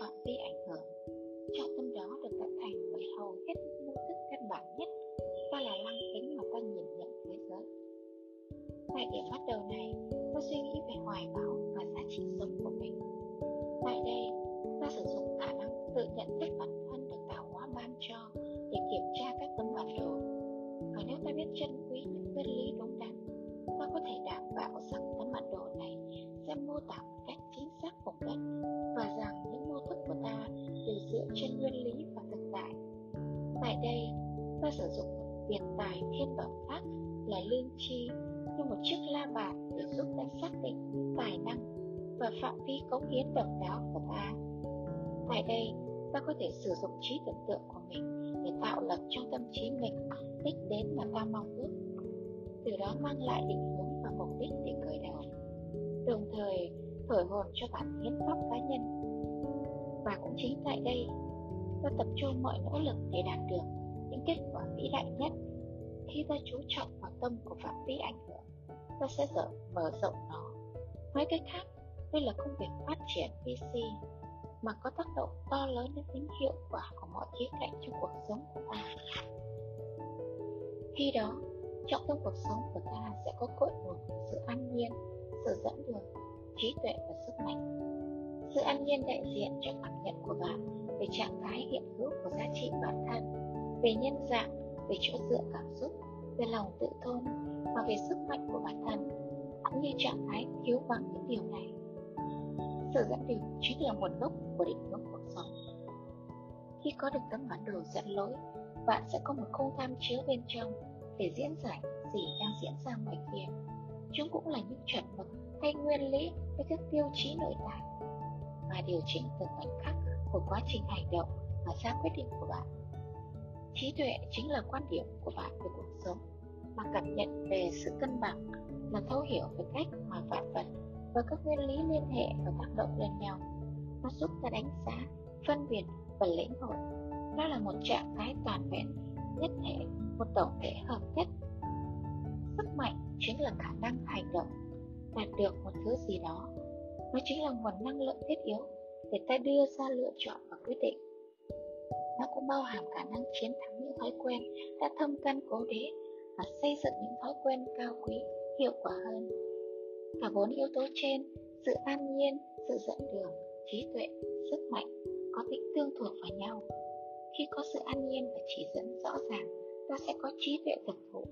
phạm vi ảnh hưởng. Trọng tâm đó được tạo thành bởi hầu hết những mô thức căn bản nhất và là lăng kính mà ta nhìn nhận thế giới. Tại điểm bắt đầu này ta suy nghĩ về hoài bão và giá trị sống của mình. Tại đây, ta sử dụng khả năng đây, ta sử dụng một biệt tài thiên bẩm khác là lương chi như một chiếc la bàn để giúp ta xác định tài năng và phạm vi cống hiến độc đáo của ta. Tại đây, ta có thể sử dụng trí tưởng tượng của mình để tạo lập trong tâm trí mình đích đến mà ta mong ước. Từ đó mang lại định hướng và mục đích để khởi đầu. Đồng thời, thổi hồn cho bản hiến pháp cá nhân. Và cũng chính tại đây, ta tập trung mọi nỗ lực để đạt được những kết quả vĩ đại nhất. Khi ta chú trọng vào tâm của phạm vi ảnh hưởng ta sẽ dở mở rộng nó. Nói cách khác, đây là công việc phát triển PC mà có tác động to lớn đến tính hiệu quả của mọi khía cạnh trong cuộc sống của ta. Khi đó trọng tâm cuộc sống của ta sẽ có cội nguồn của sự an nhiên, sự dẫn đường, trí tuệ và sức mạnh. Sự an nhiên đại diện cho cảm nhận của bạn về trạng thái hiện hữu của giá trị bản thân, về nhân dạng, về chỗ dựa cảm xúc, về lòng tự tôn và về sức mạnh của bản thân, cũng như trạng thái thiếu vắng những điều này. Sự dẫn đường chính là nguồn gốc của định hướng cuộc sống. Khi có được tấm bản đồ dẫn lối, bạn sẽ có một không tham chiếu bên trong để diễn giải gì đang diễn ra ngoài kia. Chúng cũng là những chuẩn mực hay nguyên lý với các tiêu chí nội tại. Và điều chỉnh từng khoảnh khắc của quá trình hành động và ra quyết định của bạn. Trí tuệ chính là quan điểm của bạn về cuộc sống, mà cảm nhận về sự cân bằng là thấu hiểu về cách mà vạn vật và các nguyên lý liên hệ và tác động lên nhau. Nó giúp ta đánh giá, phân biệt và lĩnh hội. Đó là một trạng thái toàn vẹn, nhất thể, một tổng thể hợp nhất. Sức mạnh chính là khả năng hành động, đạt được một thứ gì đó. Nó chính là nguồn năng lượng thiết yếu để ta đưa ra lựa chọn và quyết định nó cũng bao hàm khả năng chiến thắng những thói quen đã thâm căn cố đế và xây dựng những thói quen cao quý, hiệu quả hơn. Cả bốn yếu tố trên, sự an nhiên, sự dẫn đường, trí tuệ, sức mạnh có tính tương thuộc vào nhau. Khi có sự an nhiên và chỉ dẫn rõ ràng, ta sẽ có trí tuệ thực thụ.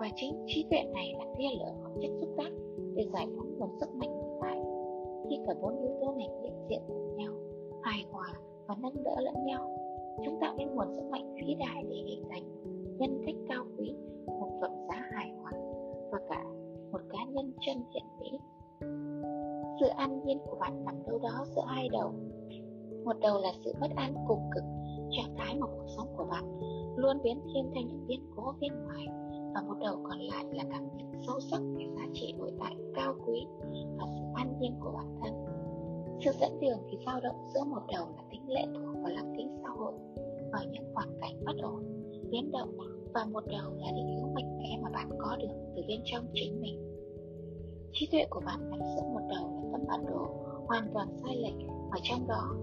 Và chính trí tuệ này là tia lửa có chất xúc tác để giải phóng nguồn sức mạnh. Khi cả bốn yếu tố này hiện diện cùng nhau, hài hòa và nâng đỡ lẫn nhau, chúng tạo nên nguồn sức mạnh vĩ đại để hình thành nhân cách cao quý một phẩm giá hài hòa và cả một cá nhân chân thiện mỹ. Sự an nhiên của bạn nằm đâu đó giữa hai đầu. Một đầu là sự bất an cùng cực trạng thái mà cuộc sống của bạn luôn biến thiên theo những biến cố bên ngoài và một đầu còn lại là cảm nhận sâu sắc về giá trị nội tại cao quý nhiên của bản thân. Sự dẫn đường thì dao động giữa một đầu là tính lệ thuộc vào lăng kính xã hội, vào những hoàn cảnh bất ổn, biến động, và một đầu là định hướng mạnh mẽ mà bạn có được từ bên trong chính mình. Trí tuệ của bạn nằm giữa một đầu là tấm bản đồ, hoàn toàn sai lệch, và trong đó,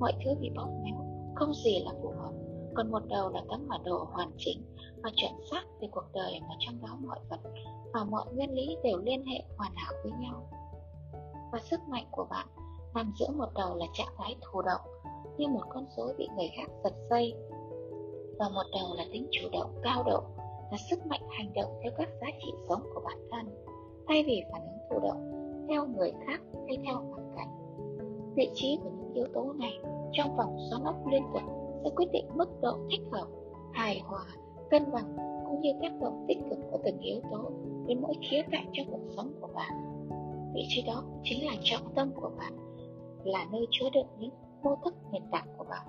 mọi thứ bị bóp méo, không gì là phù hợp. Còn một đầu là tấm bản đồ hoàn chỉnh và chuẩn xác về cuộc đời mà trong đó mọi vật và mọi nguyên lý đều liên hệ hoàn hảo với nhau và sức mạnh của bạn. Nằm giữa một đầu là trạng thái thụ động, như một con rối bị người khác giật dây. Và một đầu là tính chủ động, cao độ, là sức mạnh hành động theo các giá trị sống của bản thân, thay vì phản ứng thụ động theo người khác hay theo hoàn cảnh. Vị trí của những yếu tố này trong vòng xoắn ốc liên tục sẽ quyết định mức độ thích hợp, hài hòa, cân bằng, cũng như tác động tích cực của từng yếu tố đến mỗi khía cạnh trong cuộc sống của bạn vị trí đó chính là trọng tâm của bạn, là nơi chứa đựng những mô thức nền tảng của bạn.